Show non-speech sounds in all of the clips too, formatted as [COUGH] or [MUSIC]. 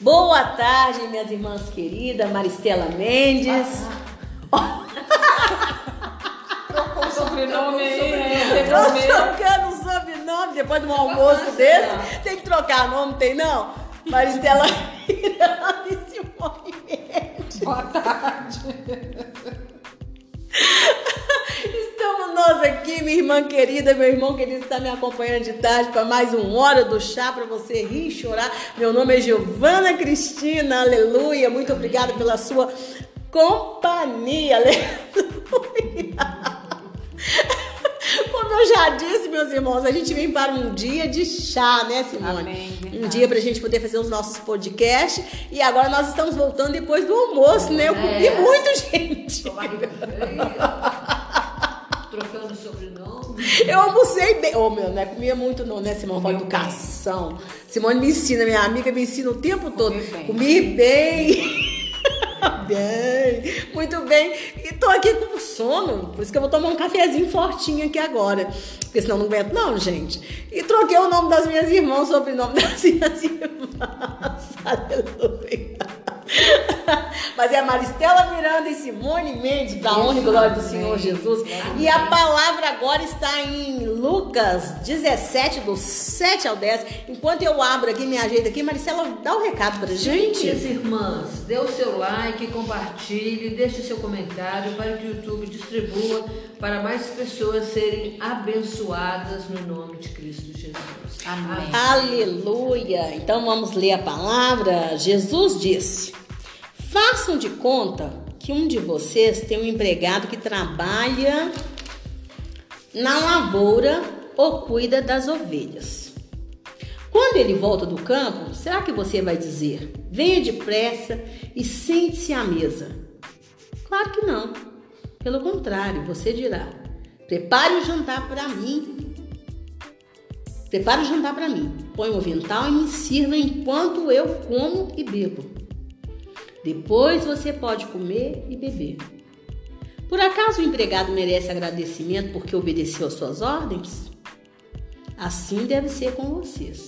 Boa tarde, minhas irmãs queridas, Maristela Mendes. Trocou o sobrenome aí, né? Tô trocando o sobrenome depois de um almoço desse. Tem que trocar nome, tem não? Maristela [LAUGHS] Miranda e Simone Mendes. Boa tarde. Nós aqui, minha irmã querida, meu irmão querido está me acompanhando de tarde para mais uma hora do chá para você rir e chorar. Meu nome é Giovana Cristina, aleluia. Muito obrigada pela sua companhia, aleluia. Como eu já disse, meus irmãos, a gente vem para um dia de chá, né, Simone? Amém, um dia para a gente poder fazer os nossos podcasts. E agora nós estamos voltando depois do almoço, né? Eu comi É. muito, gente. Eu almocei bem. Ô, meu, não é comia muito não, né, Simone? Comeu educação. Simone me ensina, minha amiga me ensina o tempo todo. bem. Comi bem. [LAUGHS] bem, muito bem. E tô aqui com sono, por isso que eu vou tomar um cafezinho fortinho aqui agora. Porque senão não aguento não, gente. E troquei o nome das minhas irmãs, o sobrenome [LAUGHS] das minhas irmãs. Aleluia. [LAUGHS] Mas é Maristela Miranda e Simone Mendes, para honra e glória do Senhor Jesus. E a palavra agora está em Lucas 17, do 7 ao 10. Enquanto eu abro aqui, me ajeito aqui, Maristela, dá um recado pra gente. Minhas irmãs, dê o seu like, compartilhe, deixe seu comentário para que o YouTube distribua para mais pessoas serem abençoadas no nome de Cristo Jesus. Amém. Aleluia! Então vamos ler a palavra. Jesus disse: Façam de conta que um de vocês tem um empregado que trabalha na lavoura ou cuida das ovelhas. Quando ele volta do campo, será que você vai dizer: venha depressa e sente-se à mesa? Claro que não. Pelo contrário, você dirá: prepare o jantar para mim. Prepare o jantar para mim. Põe o avental e me sirva enquanto eu como e bebo. Depois você pode comer e beber. Por acaso o empregado merece agradecimento porque obedeceu às suas ordens? Assim deve ser com vocês.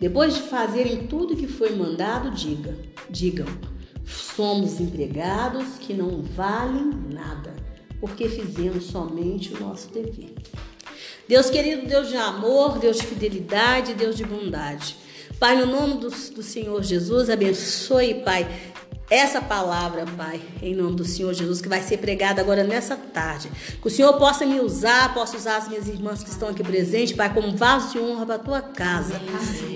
Depois de fazerem tudo que foi mandado, diga, digam: somos empregados que não valem nada, porque fizemos somente o nosso dever. Deus querido, Deus de amor, Deus de fidelidade, Deus de bondade. Pai, no nome do, do Senhor Jesus, abençoe, Pai, essa palavra, Pai, em nome do Senhor Jesus, que vai ser pregada agora nessa tarde. Que o Senhor possa me usar, possa usar as minhas irmãs que estão aqui presentes, Pai, como vaso de honra para a tua casa.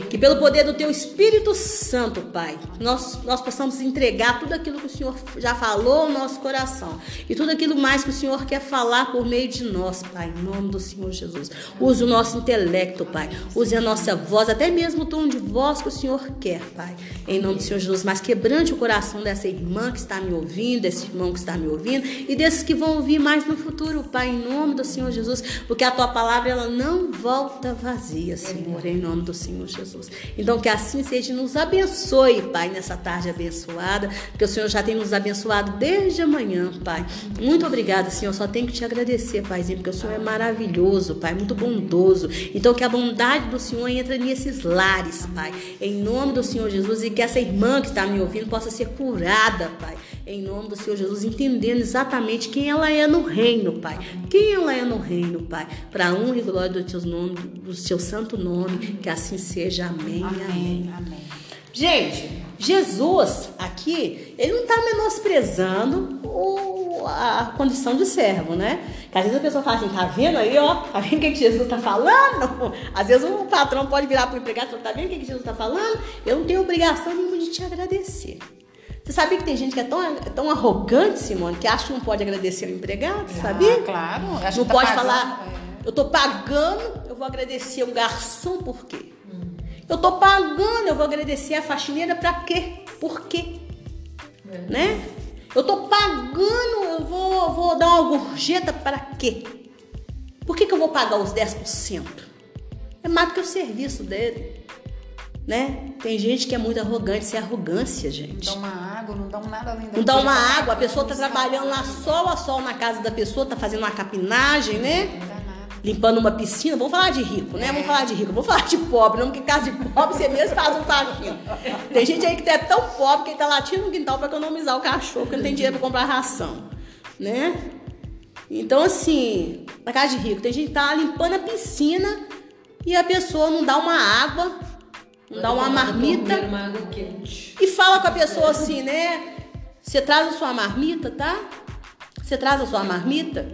Que pelo poder do teu Espírito Santo, Pai, nós, nós possamos entregar tudo aquilo que o Senhor já falou no nosso coração. E tudo aquilo mais que o Senhor quer falar por meio de nós, Pai, em nome do Senhor Jesus. Use o nosso intelecto, Pai. Use a nossa voz, até mesmo o tom de voz que o Senhor quer, Pai. Em nome do Senhor Jesus. Mas quebrante o coração dessa irmã que está me ouvindo, desse irmão que está me ouvindo e desses que vão ouvir mais no futuro, Pai, em nome do Senhor Jesus. Porque a tua palavra, ela não volta vazia, Senhor, em nome do Senhor Jesus. Então, que assim seja, nos abençoe, Pai, nessa tarde abençoada, porque o Senhor já tem nos abençoado desde amanhã, Pai. Muito obrigada, Senhor. Só tenho que te agradecer, Paizinho, porque o Senhor é maravilhoso, Pai, muito bondoso. Então, que a bondade do Senhor entre nesses lares, Pai, em nome do Senhor Jesus, e que essa irmã que está me ouvindo possa ser curada, Pai, em nome do Senhor Jesus, entendendo exatamente quem ela é no reino, Pai. Quem ela é no reino, Pai, para a honra e glória do teu nome, do seu santo nome, que assim seja. Amém. Amém. Amém. Amém. Gente, Jesus aqui, ele não está menosprezando o- a condição de servo, né? Que às vezes a pessoa fala assim, tá vendo aí, ó? Tá vendo o que, que Jesus está falando? Às vezes o patrão pode virar para o empregado e falar, tá vendo o que, que Jesus está falando? Eu não tenho obrigação nenhuma de te agradecer. Você sabia que tem gente que é tão, é tão arrogante, Simone, que acha que não pode agradecer o empregado, sabia? Ah, claro. Acho Não tá pode pagando, falar, é. eu tô pagando, eu vou agradecer o garçom por quê? Eu tô pagando, eu vou agradecer a faxineira pra quê? Por quê? Né? Eu tô pagando, eu vou, vou dar uma gorjeta para quê? Por que, que eu vou pagar os 10%? É mais do que o serviço dele. Né? Tem gente que é muito arrogante, isso é arrogância, Não gente. dão uma água, não dão nada além da Não dá uma água, a pessoa tá não trabalhando lá sol a sol na casa da pessoa, tá fazendo uma capinagem, né? Não dá nada. limpando uma piscina. Vamos falar de rico, né? Vamos falar de rico. Vamos falar de pobre, não, porque caso de pobre você mesmo faz um faxina. Tem gente aí que é tão pobre que tá latindo no quintal para economizar o cachorro, porque não tem dinheiro para comprar ração, né? Então, assim, na casa de rico, tem gente que tá limpando a piscina e a pessoa não dá uma água, não dá uma marmita Uma e fala com a pessoa assim, né? Você traz a sua marmita, tá? Você traz a sua marmita?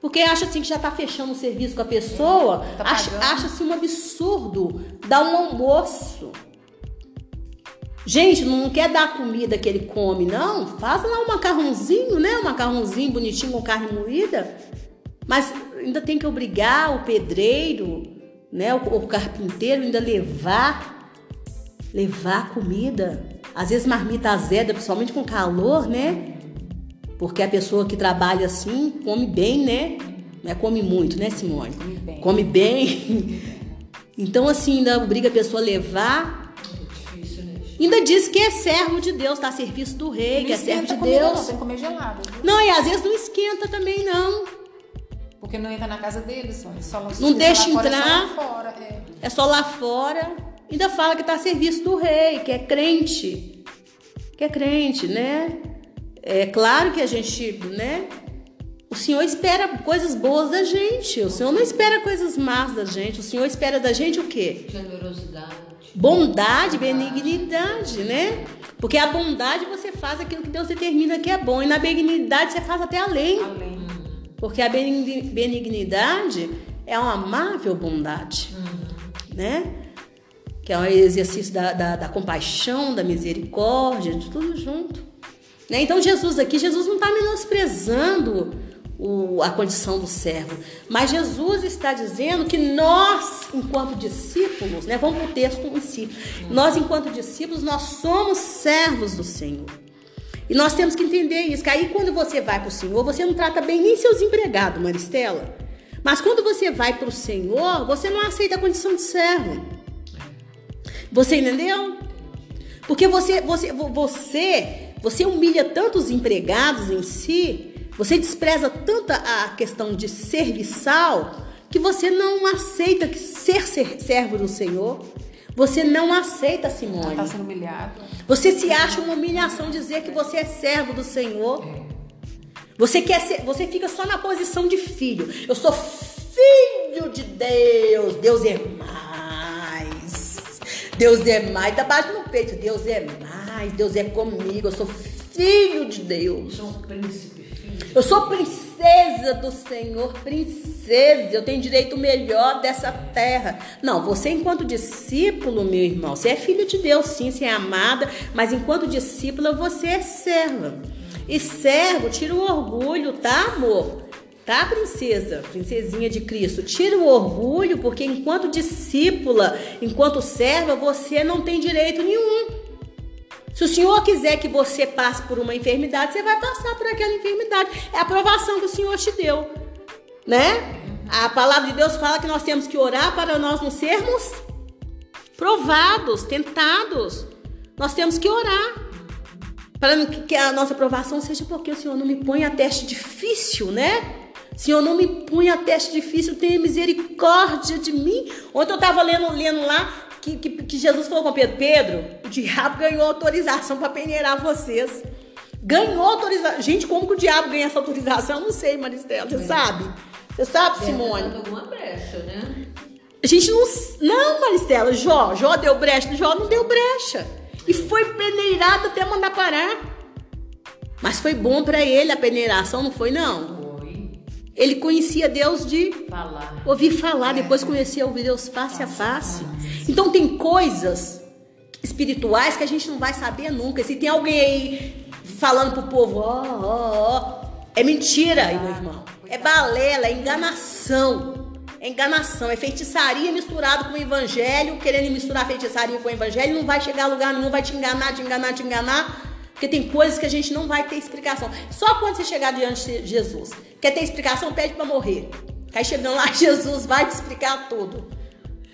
Porque acha assim que já tá fechando o serviço com a pessoa, Tá acha, acha assim um absurdo dar um almoço. Gente, não quer dar a comida que ele come, não? Faz lá um macarrãozinho, né? Um macarrãozinho bonitinho com carne moída. Mas ainda tem que obrigar o pedreiro, né? O, o carpinteiro ainda levar, levar comida. Às vezes marmita azeda, principalmente com calor, né? Porque a pessoa que trabalha assim come bem, né? Não é come muito, né, Simone? Come bem. Come bem. [LAUGHS] Então, assim, ainda obriga a pessoa a levar. É difícil, né? Ainda diz que é servo de Deus, tá a serviço do rei, que é servo de Deus. Não, tem que comer gelado. viu? Não, e às vezes não esquenta também, não. Porque não entra na casa deles, só, só Não deixa lá fora, entrar. Só lá fora, é. É só lá fora. Ainda fala que tá a serviço do rei, que é crente. Que é crente, né? É claro que a gente, né? O Senhor espera coisas boas da gente. O Senhor não espera coisas más da gente. O Senhor espera da gente o quê? Generosidade. Bondade, benignidade, né? Porque a bondade você faz aquilo que Deus determina que é bom. E na benignidade você faz até além. Além. Porque a benigni- benignidade é uma amável bondade, né? Que é um exercício da, da, da compaixão, da misericórdia, de tudo junto. Né? Então Jesus aqui, Jesus não está menosprezando o- a condição do servo, mas Jesus está dizendo que nós, enquanto discípulos, né? Vamos para o texto em si. Nós, enquanto discípulos, nós somos servos do Senhor. E nós temos que entender isso, que aí quando você vai para o Senhor, você não trata bem nem seus empregados, Maristela. Mas quando você vai para o Senhor, você não aceita a condição de servo. Você entendeu? Porque você, você, vo- você, você humilha tantos empregados em si, você despreza tanta a questão de serviçal, que você não aceita ser servo do Senhor. Você não aceita, Simone. Tá sendo humilhado. Você se acha uma humilhação dizer que você é servo do Senhor. Você quer ser, você fica só na posição de filho. Eu sou filho de Deus. Deus é mais. Deus é mais. Tá baixo no peito. Deus é mais. Deus é comigo. Eu sou filho de Deus. Sou um príncipe. Eu sou princesa do Senhor, princesa. Eu tenho direito melhor dessa terra. Não, você enquanto discípulo, meu irmão, você é filho de Deus, sim, você é amada, mas enquanto discípula você é serva. E servo tira o orgulho, tá, amor? Tá, princesa? Princesinha de Cristo. Tira o orgulho, porque enquanto discípula, enquanto serva, você não tem direito nenhum. Se o Senhor quiser que você passe por uma enfermidade, você vai passar por aquela enfermidade. É a aprovação que o Senhor te deu, né? A palavra de Deus fala que nós temos que orar para nós não sermos provados, tentados. Nós temos que orar para que a nossa aprovação seja porque o Senhor não me põe a teste difícil, né? Senhor, não me põe a teste difícil, tenha misericórdia de mim. Ontem eu estava lendo, lendo lá que, que, que Jesus falou com Pedro: Pedro, o diabo ganhou autorização para peneirar vocês. Ganhou autorização. Gente, como que o diabo ganha essa autorização? Eu não sei, Maristela. Você sabe? Você sabe, Simone? Deve ter dado alguma brecha, né? A gente não. Não, Maristela, Jó. Jó deu brecha. Jó não deu brecha. E foi peneirado até mandar parar. Mas foi bom para ele a peneiração, não foi, não? Ele conhecia Deus de falar. ouvir falar, depois conhecia ouvir Deus face a face. Então tem coisas espirituais que a gente não vai saber nunca. Se tem alguém aí falando pro povo, ó, ó, ó, é mentira aí, meu irmão. É balela, é enganação. É enganação, é feitiçaria misturado com o evangelho, querendo misturar feitiçaria com o evangelho, não vai chegar a lugar nenhum, vai te enganar, te enganar, te enganar. Porque tem coisas que a gente não vai ter explicação. Só quando você chegar diante de Jesus. Quer ter explicação? Pede para morrer. Aí chegando lá, [LAUGHS] Jesus vai te explicar tudo.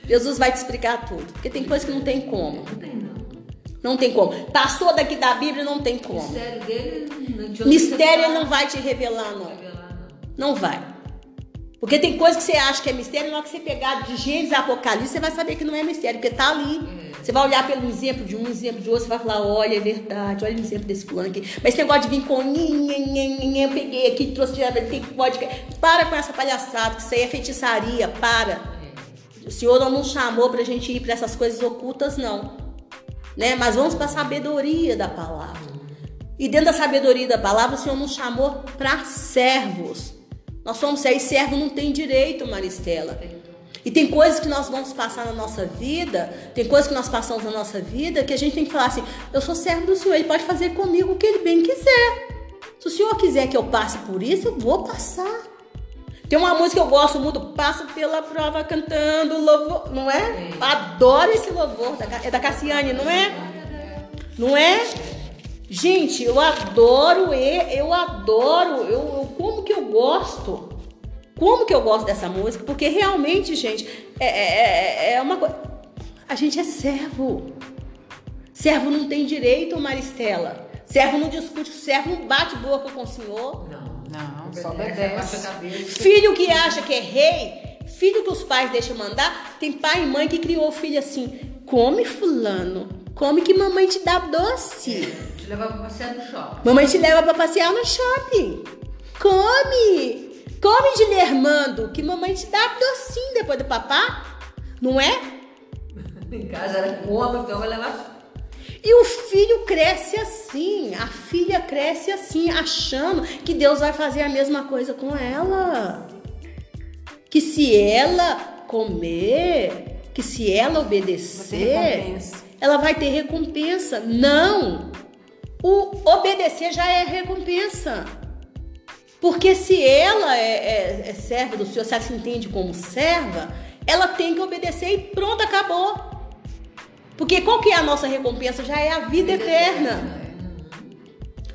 Jesus vai te explicar tudo. Porque tem coisas que não tem como. Não tem, não. Não tem como. Passou daqui da Bíblia, não tem O como. mistério dele não Mistério ele onde não vai te revelar, não. não. Vai. Porque tem coisa que você acha que é mistério, na hora que você pegar de Gênesis Apocalipse, você vai saber que não é mistério, porque tá ali. Você vai olhar pelo exemplo de um, exemplo de outro, você vai falar, olha, é verdade, olha o exemplo desse fulano aqui. Mas esse negócio de vir com eu peguei aqui, trouxe direto, tem pode. Para com essa palhaçada, que isso aí é feitiçaria, para. O Senhor não nos chamou pra gente ir para essas coisas ocultas, não. Né? Mas vamos para a sabedoria da palavra. E dentro da sabedoria da palavra, o Senhor nos chamou para servos. Nós somos aí, servo não tem direito, Maristela. E tem coisas que nós vamos passar na nossa vida, tem coisas que nós passamos na nossa vida que a gente tem que falar assim: eu sou servo do Senhor, Ele pode fazer comigo o que Ele bem quiser. Se o Senhor quiser que eu passe por isso, eu vou passar. Tem uma música que eu gosto muito, Passo pela prova cantando louvor, não é? Adoro esse louvor, é da Cassiane, não é? Não é? Gente, eu adoro eu adoro, eu, eu, como que eu gosto, como que eu gosto dessa música, porque realmente, gente, é, é, é, é uma coisa. A gente é servo. Servo não tem direito, Maristela. Servo não discute, servo não bate boca com o Senhor. Não. Não, só Obedece. Filho que acha que é rei, filho que os pais deixam mandar, tem pai e mãe que criou o filho assim: come, fulano, come que mamãe te dá doce. Te levar pra passear no shopping. Mamãe te leva pra passear no shopping. Come! Come de lermando, que mamãe te dá docinho depois do papá. Não é? [LAUGHS] Em casa ela come, então vai levar. E o filho cresce assim, a filha cresce assim, achando que Deus vai fazer a mesma coisa com ela. Que se ela comer, que se ela obedecer, ela vai ter recompensa. Não! O obedecer já é recompensa. Porque se ela é, é, é serva do Senhor, se ela se entende como serva, ela tem que obedecer e pronto, acabou. Porque qual que é a nossa recompensa? Já é a vida eterna.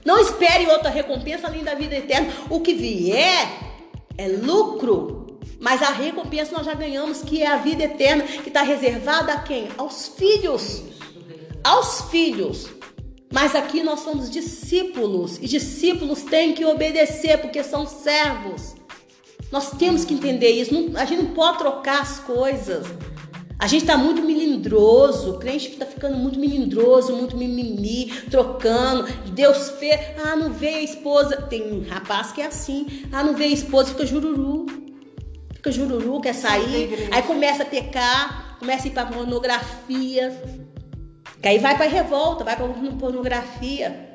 Não espere outra recompensa além da vida eterna. O que vier é lucro. Mas a recompensa nós já ganhamos, que é a vida eterna, que está reservada a quem? Aos filhos. Aos filhos. Mas aqui nós somos discípulos. E discípulos têm que obedecer, porque são servos. Nós temos que entender isso. Não- a gente não pode trocar as coisas. A gente tá muito milindroso, o crente tá ficando muito milindroso, muito mimimi, trocando. Deus fez, ah, não vê a esposa. Tem um rapaz que é assim, ah, não vê a esposa, fica jururu. Fica jururu, quer sair, aí começa a pecar, começa a ir pra pornografia. Que aí vai pra revolta, vai pra pornografia.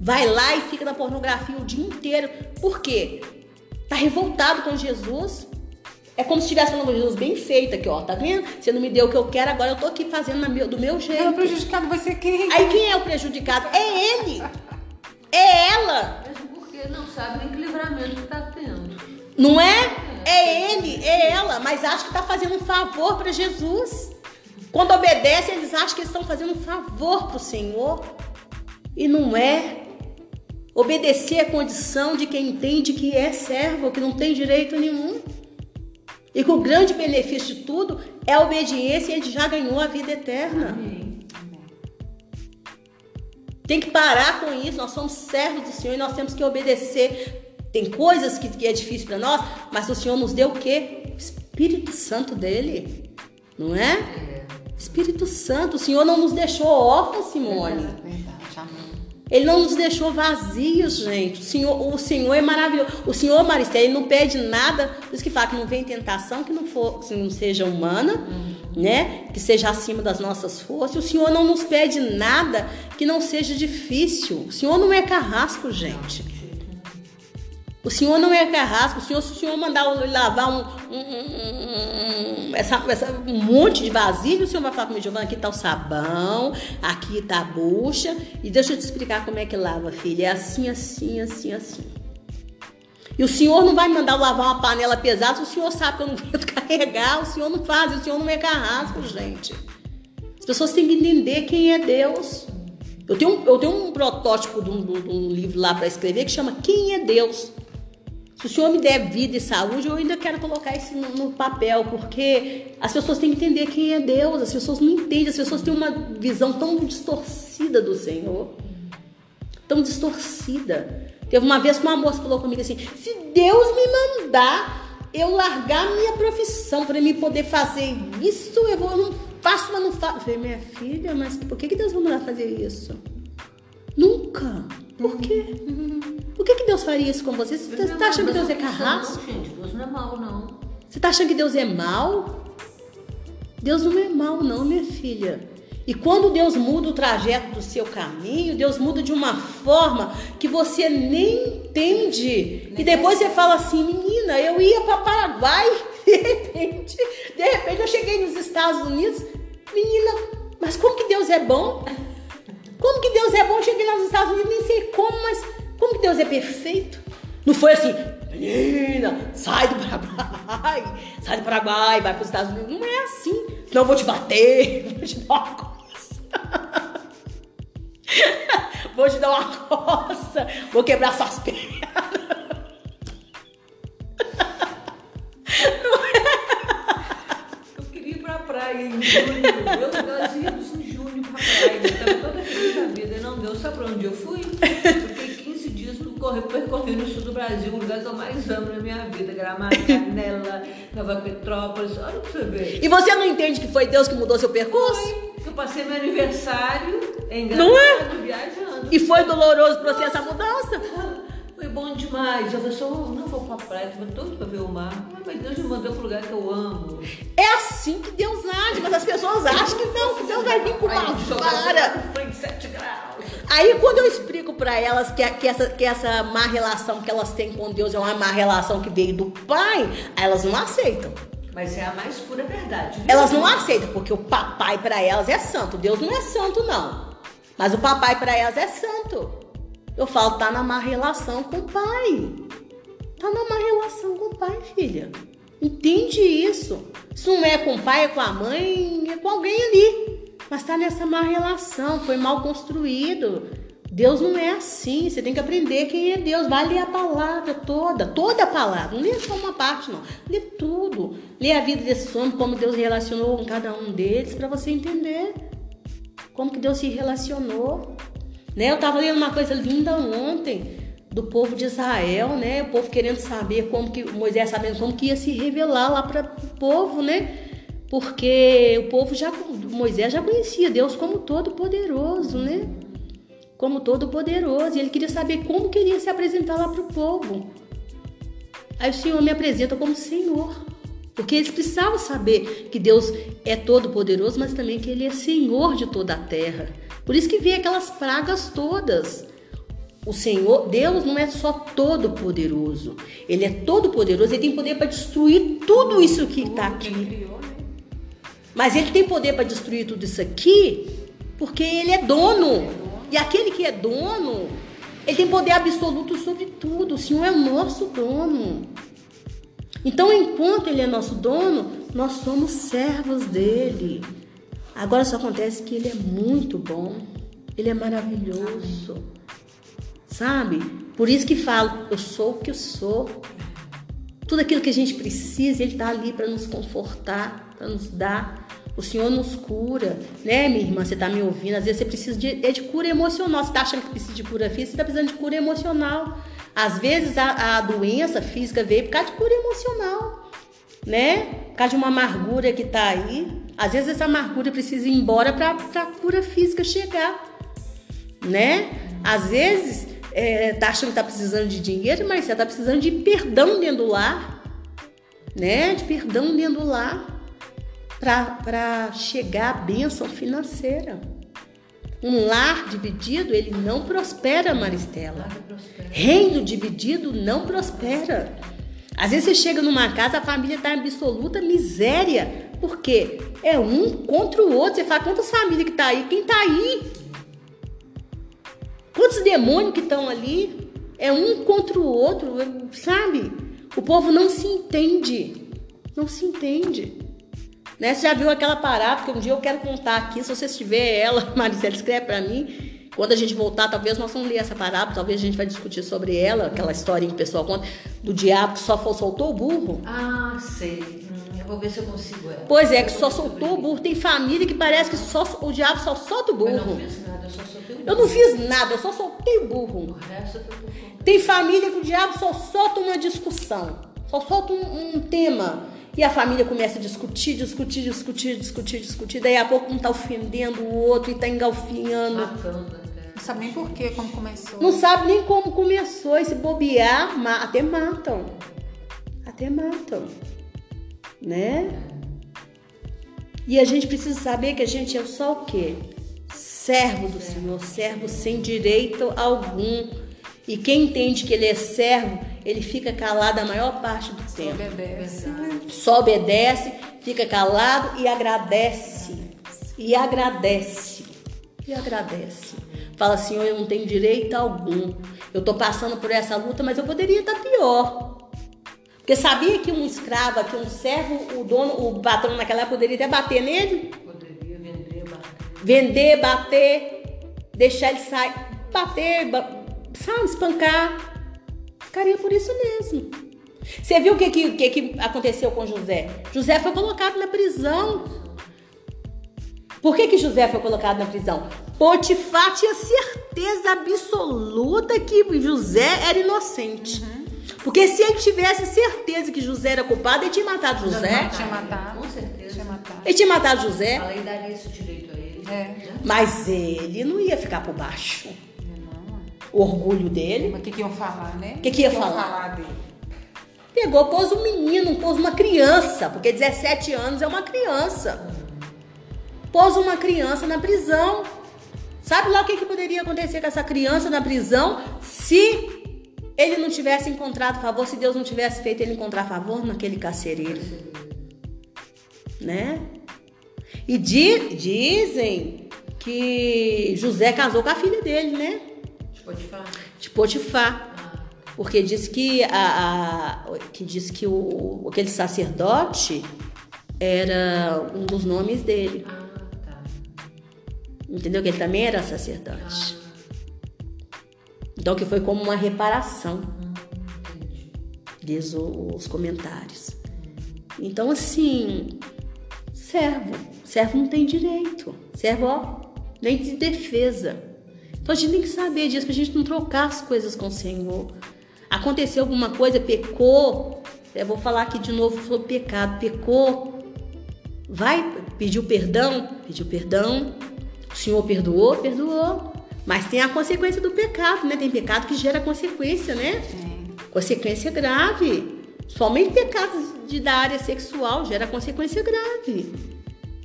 Vai lá e fica na pornografia o dia inteiro. Por quê? Tá revoltado com Jesus. É como se estivesse falando com Jesus, bem feito aqui, ó. Tá vendo? Você não me deu o que eu quero, agora eu tô aqui fazendo meu- do meu Ela jeito. prejudicado vai ser quem? Aí quem é o prejudicado? É ele. É ela. Mesmo porque não sabe nem que livramento que tá tendo. Não é? É ele, é ela, mas acha que tá fazendo um favor para Jesus. Quando obedecem, eles acham que estão fazendo um favor pro Senhor. E não é. Obedecer é condição de quem entende que é servo, que não tem direito nenhum. E que o grande benefício de tudo é a obediência e ele já ganhou a vida eterna. Amém. Tem que parar com isso. Nós somos servos do Senhor e nós temos que obedecer. Tem coisas que, que é difícil para nós, mas o Senhor nos deu o quê? O Espírito Santo dele. Não é? Espírito Santo. O Senhor não nos deixou órfãos, Simone. Verdade, amém. Ele não nos deixou vazios, gente. O Senhor, o Senhor é maravilhoso. O Senhor, Maristela, ele não pede nada. Por isso que fala que não vem tentação que não, for, que não seja humana, né? Que seja acima das nossas forças. O Senhor não nos pede nada que não seja difícil. O Senhor não é carrasco, gente. O Senhor não é carrasco. O Senhor, se o Senhor mandar lavar um, um- um- essa, essa- um monte de vasilha, o Senhor vai falar comigo, Giovana, aqui tá o sabão, aqui tá a bucha. E deixa eu te explicar como é que lava, filha. É assim, assim, assim, assim. E o Senhor não vai mandar lavar uma panela pesada se o Senhor sabe que eu não [LAUGHS] vou carregar. O Senhor não faz, o Senhor não é carrasco, gente. As pessoas têm que entender quem é Deus. Eu tenho eu tenho um protótipo de um, de um livro lá para escrever que chama Quem é Deus? Se o Senhor me der vida e saúde, eu ainda quero colocar isso no, no papel, porque as pessoas têm que entender quem é Deus. As pessoas não entendem, as pessoas têm uma visão tão distorcida do Senhor. Tão distorcida. Teve uma vez que uma moça falou comigo assim: se Deus me mandar eu largar minha profissão para mim poder fazer isso, eu vou, eu não faço, mas não faço. Eu falei, minha filha, mas por que, que Deus vai mandar fazer isso? Nunca. Por quê? Por que, Deus faria isso com você? Você Deus tá achando que Deus é é carrasco? Não, gente, Deus não é mal, não. Você tá achando que Deus é mal? Deus não é mal, não, minha filha. E quando Deus muda o trajeto do seu caminho, Deus muda de uma forma que você nem entende. E depois você fala assim, menina, eu ia para Paraguai, [LAUGHS] de repente, de repente eu cheguei nos Estados Unidos, menina, mas como que Deus é bom? Como que Deus é bom? Eu cheguei lá nos Estados Unidos, nem sei como, mas como que Deus é perfeito? Não foi assim, menina, sai do Paraguai, sai do Paraguai, vai para os Estados Unidos. Não é assim. Não vou te bater, [LAUGHS] vou te dar uma coça. [LAUGHS] vou te dar uma coça, vou quebrar suas pernas. [LAUGHS] Eu queria ir pra praia em junho. Eu, nós íamos em junho pra praia. Eu tava toda feliz da vida. E não deu. Sabe pra onde eu fui? Eu 15 dias no corre, percorrendo o sul do Brasil, o lugar que eu mais amo na minha vida. Gramado, Canela, [LAUGHS] Nova Petrópolis. Olha o que você vê. E você não entende que foi Deus que mudou seu percurso? Que eu passei meu aniversário em Não é? Gramado, viajando. E foi doloroso pra você essa mudança? Foi bom demais. Eu falei, não vou pra praia, tô todo pra ver o mar. Ah, Mas Deus me mandou pro lugar que eu amo. É assim que Deus age, mas as pessoas acham que não, que Deus vai vir com uma vara. Foi 7 graus. Aí quando eu explico pra elas que, que, essa, que essa má relação que elas têm com Deus é uma má relação que veio do pai, elas não aceitam. Mas é a mais pura verdade. viu? Elas não aceitam, porque o papai pra elas é santo. Deus não é santo, não. Mas o papai pra elas é santo. Eu falo, tá na má relação com o pai. Tá na má relação com o pai, filha. Entende isso. Se não é com o pai, é com a mãe, é com alguém ali. Mas tá nessa má relação, foi mal construído. Deus não é assim. Você tem que aprender quem é Deus. Vai ler a palavra toda, toda a palavra. Não lê só uma parte, não. Lê tudo. Lê a vida desses homens, como Deus relacionou com cada um deles, para você entender como que Deus se relacionou. Né? Eu tava lendo uma coisa linda ontem do povo de Israel, né? O povo querendo saber como que Moisés sabendo como que ia se revelar lá para o povo, né? Porque o povo já Moisés já conhecia Deus como todo poderoso, né? Como todo poderoso, e ele queria saber como ele ia se apresentar lá para o povo. Aí o Senhor me apresenta como Senhor. Porque eles precisavam saber que Deus é todo poderoso, mas também que ele é Senhor de toda a terra. Por isso que vem aquelas pragas todas. O Senhor, Deus não é só todo poderoso. Ele é todo poderoso, ele tem poder para destruir tudo isso que está aqui. Mas ele tem poder para destruir tudo isso aqui porque ele é dono. E aquele que é dono, ele tem poder absoluto sobre tudo. O Senhor é o nosso dono. Então, enquanto ele é nosso dono, nós somos servos dele. Agora só acontece que ele é muito bom. Ele é maravilhoso. Sabe? Por isso que falo, eu sou o que eu sou. Tudo aquilo que a gente precisa, ele está ali para nos confortar, para nos dar. O Senhor nos cura, né, minha irmã? Você está me ouvindo? Às vezes você precisa de, é de cura emocional. Você está achando que precisa de cura física, você está precisando de cura emocional. Às vezes a, a doença física veio por causa de cura emocional, né? Por causa de uma amargura que está aí. Às vezes essa amargura precisa ir embora para a cura física chegar, né? Às vezes é, tá achando que tá precisando de dinheiro, mas você tá precisando de perdão dentro do lar, né? De perdão dentro do lar para chegar à bênção financeira. Um lar dividido, ele não prospera, Maristela. Reino dividido não prospera. Às vezes você chega numa casa, a família está em absoluta miséria. Por quê? É um contra o outro. Você fala, quantas famílias que tá aí? Quem tá aí? Quantos demônios que estão ali? É um contra o outro, sabe? O povo não se entende. Não se entende. Né? Você já viu aquela parada que um dia eu quero contar aqui, se você tiver ela, [LAUGHS] Maricela, escreve para mim. Quando a gente voltar, talvez nós vamos ler essa parábola, talvez a gente vai discutir sobre ela, aquela historinha que o pessoal conta, do diabo que só soltou o burro. Ah, sei. Hum, eu vou ver se eu consigo ela. Pois é, que só soltou o burro. Tem família que parece que só, o diabo só solta o Eu não burro. fiz nada, eu só soltei o Eu não fiz nada, eu só soltei o burro. O resto eu tô Tem família que o diabo só solta uma discussão. Só solta um, um tema. E a família começa a discutir, discutir, discutir, discutir, discutir. Daí a pouco um tá ofendendo o outro e tá engalfinhando. Matando até. Não sabe nem por quê, como começou. Não sabe nem como começou. E se bobear, ma- até matam. Até matam. Né? E a gente precisa saber que a gente é só o quê? Servo do Senhor, servo sem direito algum. E quem entende que ele é servo, ele fica calado a maior parte do tempo. Obedece. Só obedece, fica calado e agradece. E agradece. E agradece. Fala, Senhor, eu não tenho direito algum. Eu tô passando por essa luta, mas eu poderia estar pior. Porque sabia que um escravo, que um servo, o dono, o patrão naquela época poderia até bater nele? Poderia vender, bater. Vender, bater, deixar ele sair, bater, ba- sabe, espancar. Ficaria por isso mesmo. Você viu o que, que, que, aconteceu com José? José foi colocado na prisão. Por que, que José foi colocado na prisão? Potifar tinha certeza absoluta que José era inocente. Porque se ele tivesse certeza que José era culpado, ele tinha matado José. Tinha matado. Com certeza. Tinha matado. Ele tinha matado José. A lei daria esse direito a ele. É. Mas ele não ia ficar por baixo. O orgulho dele. Mas o que, que iam falar, né? Que que ia iam falar? dele? Pegou, pôs um menino, pôs uma criança, porque 17 anos é uma criança. Pôs uma criança na prisão. Sabe lá o que, que poderia acontecer com essa criança na prisão se ele não tivesse encontrado favor, se Deus não tivesse feito ele encontrar favor naquele carcereiro? Né? E di- dizem que José casou com a filha dele, né? Pode falar. De Potifar. Ah, Porque diz que, a, a- que diz que o, aquele sacerdote era um dos nomes dele. ah, tá. Entendeu? Que ele também era sacerdote. Então que foi como uma reparação, Entendi. diz os comentários. Então assim, servo, servo não tem direito. Servo, ó, nem de defesa. Então a gente tem que saber disso, pra gente não trocar as coisas com o Senhor. Aconteceu alguma coisa, pecou, eu vou falar aqui de novo sobre pecado, pecou, vai, pediu perdão, pediu perdão, o Senhor perdoou, perdoou. Mas tem a consequência do pecado, né? Tem pecado que gera consequência, né? Tem. Consequência grave. Somente pecados de, da área sexual gera consequência grave.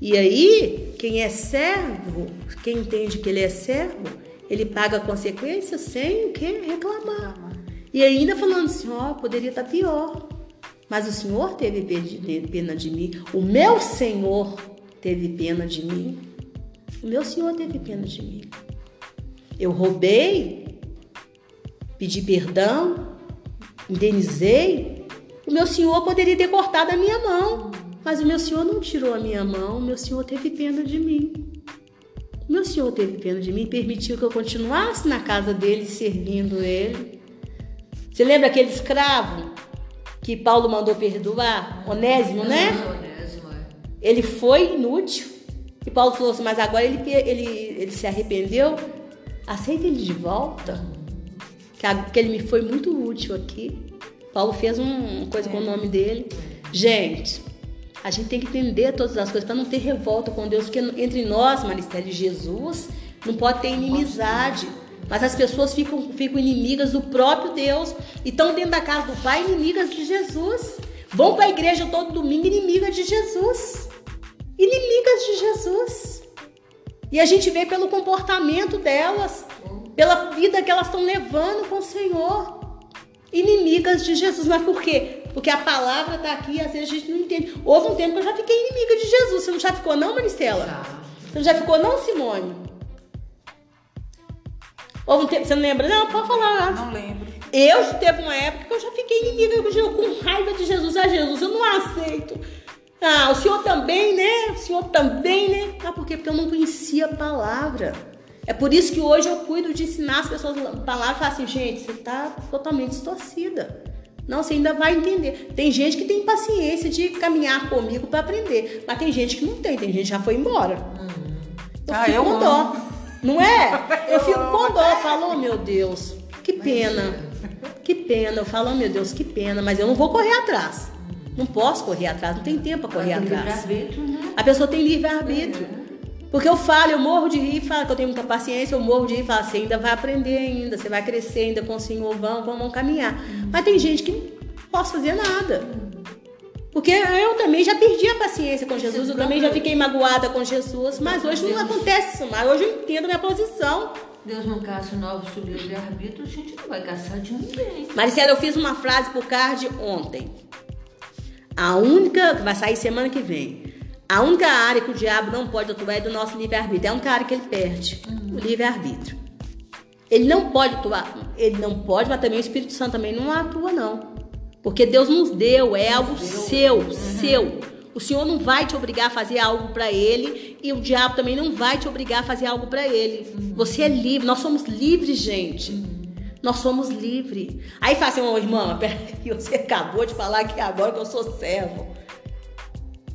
E aí, quem é servo, quem entende que ele é servo, ele paga a consequência sem o quê? Reclamar. E ainda falando assim, ó, poderia estar pior. Mas o Senhor teve pena de mim. O meu Senhor teve pena de mim. O meu Senhor teve pena de mim. Eu roubei, pedi perdão, indenizei. O meu Senhor poderia ter cortado a minha mão. Mas o meu Senhor não tirou a minha mão. O meu Senhor teve pena de mim. Meu Senhor teve pena de mim e permitiu que eu continuasse na casa dele, servindo ele. Você lembra aquele escravo que Paulo mandou perdoar? Onésimo, né? Onésimo, é. Ele foi inútil. E Paulo falou assim, mas agora ele, ele, ele se arrependeu. Aceita ele de volta. Que, ele me foi muito útil aqui. Paulo fez um- uma coisa com o nome dele. Gente, a gente tem que entender todas as coisas para não ter revolta com Deus. Porque entre nós, Maristela e Jesus, não pode ter inimizade. Mas as pessoas ficam, ficam inimigas do próprio Deus. E estão dentro da casa do Pai inimigas de Jesus. Vão para a igreja todo domingo inimigas de Jesus inimigas de Jesus. E a gente vê pelo comportamento delas, pela vida que elas estão levando com o Senhor. Inimigas de Jesus. Mas por quê? Porque a palavra está aqui às vezes a gente não entende. Houve um tempo que eu já fiquei inimiga de Jesus. Você não já ficou, não, Maristela? Já. Você não já ficou, não, Simone? Houve um tempo, você não lembra? Não, pode falar. Não lembro. Eu teve uma época que eu já fiquei inimiga com Jesus, com raiva de Jesus. Ah, Jesus, eu não aceito. Ah, o senhor também, né? O senhor também, né? Ah, por quê? Porque eu não conhecia a palavra. É por isso que hoje eu cuido de ensinar as pessoas a palavra e falar assim, gente, você tá totalmente distorcida. Não, você ainda vai entender. Tem gente que tem paciência de caminhar comigo para aprender, mas tem gente que não tem, tem gente que já foi embora. Eu Ah, fico eu com dó. amo. Não é? [LAUGHS] Eu fico com dó, falo, oh, meu Deus, que pena. Que pena. Eu falo, oh, meu Deus, que pena, mas eu não vou correr atrás. Não posso correr atrás, não tem tempo para correr atrás. né? A pessoa tem livre-arbítrio. Porque eu falo, eu morro de rir, falo que eu tenho muita paciência, eu morro de rir, falo, você ainda vai aprender ainda, você vai crescer ainda com o Senhor, vamos, vamos caminhar. Mas tem gente que não posso fazer nada. Porque eu também já perdi a paciência com Jesus, eu também já fiquei magoada com Jesus, mas hoje não acontece isso mais, hoje eu entendo a minha posição. Deus não caça novos sobre livre-arbítrio, a gente não vai caçar de ninguém. Maricela, eu fiz uma frase pro card ontem. A única, que vai sair semana que vem. A única área que o diabo não pode atuar é do nosso livre-arbítrio. É a única área que ele perde, o livre-arbítrio. Ele não pode atuar, ele não pode, mas também o Espírito Santo também não atua, não. Porque Deus nos deu, é algo seu, seu. O Senhor não vai te obrigar a fazer algo para ele e o diabo também não vai te obrigar a fazer algo para ele. Você é livre, nós somos livres, gente. Nós somos livres. Aí fala assim, ô irmã, [LAUGHS] peraí, você acabou de falar que agora que eu sou servo.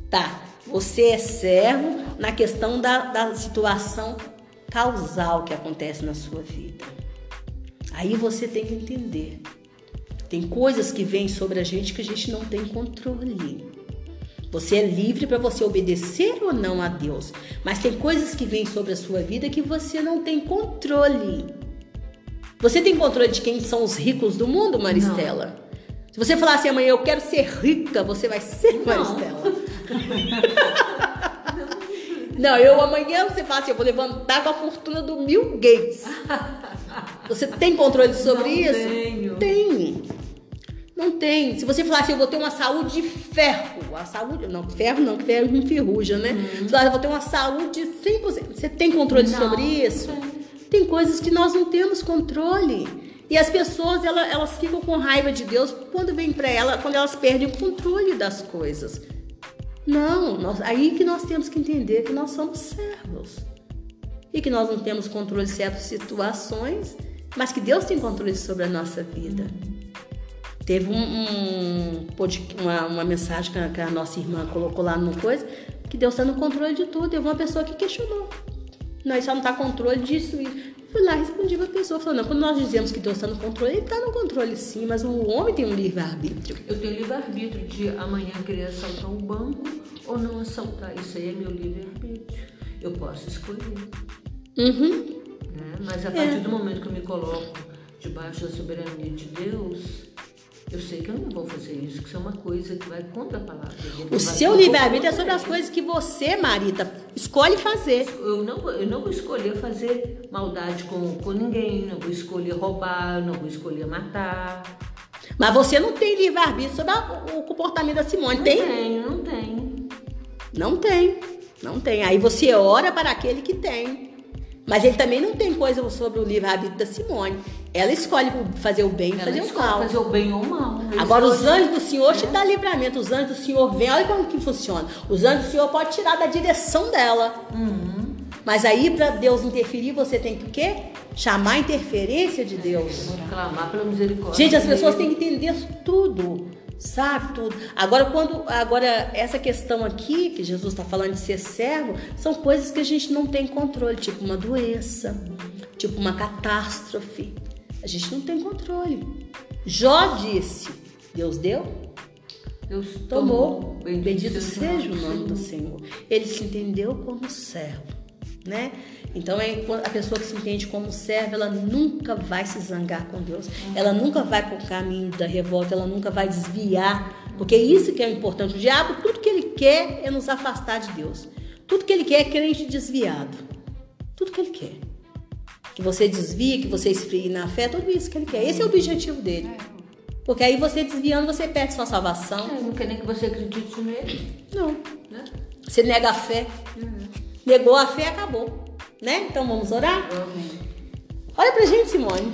Tá, você é servo na questão da, da situação causal que acontece na sua vida. Aí você tem que entender. Tem coisas que vêm sobre a gente que a gente não tem controle. Você é livre para você obedecer ou não a Deus, mas tem coisas que vêm sobre a sua vida que você não tem controle. Você tem controle de quem são os ricos do mundo, Maristela? Se você falar assim amanhã, eu quero ser rica, você vai ser Não. Maristela. [LAUGHS] Não, eu amanhã você fala assim, eu vou levantar com a fortuna do Bill Gates. Você tem controle sobre Não isso? tenho. Tem. Não tem. Se você falar assim, eu vou ter uma saúde de ferro. A saúde. Não, ferro não, que ferro não enferruja, né? Você fala, eu vou ter uma saúde 100%. Você tem controle Não, sobre isso? Tem coisas que nós não temos controle. E as pessoas, ela- elas ficam com raiva de Deus quando vem para ela, quando elas perdem o controle das coisas. Não, nós- aí que nós temos que entender que nós somos servos. E que nós não temos controle de certas situações, mas que Deus tem controle sobre a nossa vida. Teve um, um uma, uma mensagem que a, que a nossa irmã colocou lá no coisa, que Deus está no controle de tudo. Teve uma pessoa que questionou. Não, só não está controle disso. Fui lá e respondi para a pessoa, falando, quando nós dizemos que Deus está no controle, ele está no controle sim, mas o homem tem um livre-arbítrio. Eu tenho livre-arbítrio de amanhã querer assaltar um banco ou não assaltar. Isso aí é meu livre-arbítrio. Eu posso escolher. Uhum. né? Mas a partir do momento que eu me coloco debaixo da soberania de Deus, eu sei que eu não vou fazer isso, que isso é uma coisa que vai contra a palavra. O seu livre-arbítrio é sobre as coisas que você, Marita, escolhe fazer. Eu não, vou- eu não vou escolher fazer maldade com, com ninguém, não vou escolher roubar, não vou escolher matar. Mas você não tem livre-arbítrio sobre a- o comportamento da Simone. Não Tem? tenho, não tenho. Não tem. Não tem. Aí você ora para aquele que tem. Mas ele também não tem coisa sobre o livre-arbítrio da Simone. Ela escolhe fazer o bem e Ela fazer o mal. fazer o bem ou o mal. Ela Agora, os escolhe- anjos do Senhor te dão livramento. Os anjos do Senhor vêm. Olha como que funciona. Os anjos do Senhor podem tirar da direção dela. Uhum. Mas aí, para Deus interferir, você tem que o quê? Chamar a interferência de Deus. Clamar pela misericórdia. Gente, as pessoas têm que entender tudo, sabe tudo. Agora, quando, agora essa questão aqui que Jesus está falando de ser servo, são coisas que a gente não tem controle, tipo uma doença, tipo uma catástrofe. A gente não tem controle. Jó disse: Deus deu, Deus tomou. Bendito, Bendito seja o nome do Senhor. Ele se entendeu como servo, né? Então é a pessoa que se entende como servo, ela nunca vai se zangar com Deus. Ela nunca vai por caminho da revolta, ela nunca vai desviar, porque isso que é importante. O diabo, tudo que ele quer é nos afastar de Deus. Tudo que ele quer é crente desviado. Tudo que ele quer. Que você desvie, que você esfrie na fé, tudo isso que ele quer. Esse é o objetivo dele. Porque aí você desviando, você perde sua salvação. É, não quer nem que você acredite nele, Não. né? Você nega a fé. Negou a fé, acabou. Né? Então vamos orar? Amém. Olha pra gente, Simone.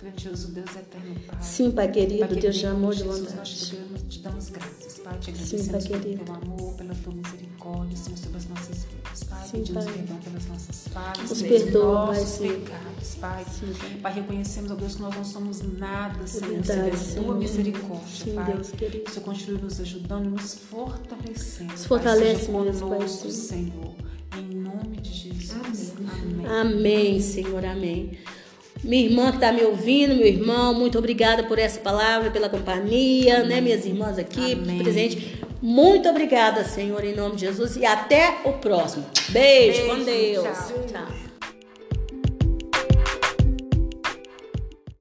Grandioso Deus eterno, Pai. Sim, Pai querido, Pai Deus de amor, de Jesus. Nós te damos, te damos graças, Pai. Te Sim, agradecemos Pai pelo teu amor, pela tua misericórdia, Senhor, sobre as nossas vidas, Pai. Sim, Pedimos Pai. perdão pelas nossas falhas, pelos perdoa, Pai, nossos sim. pecados, Pai. Sim, Pai. Pai, reconhecemos, ó Deus, que nós não somos nada, Senhor, sem a tua misericórdia, Sim, Pai. Deus querido. O Senhor continue nos ajudando, nos fortalecendo. Nos Pai. fortalece Seja Pai, conosco, sim. Senhor. Em nome de Jesus. Amém. Amém, Senhor, amém. Minha irmã que está me ouvindo, meu irmão, muito obrigada por essa palavra, pela companhia, né? Minhas irmãs aqui Amém. presente. Muito obrigada, Senhor, em nome de Jesus. E até o próximo. Beijo, Beijo, com Deus. tchau. tchau.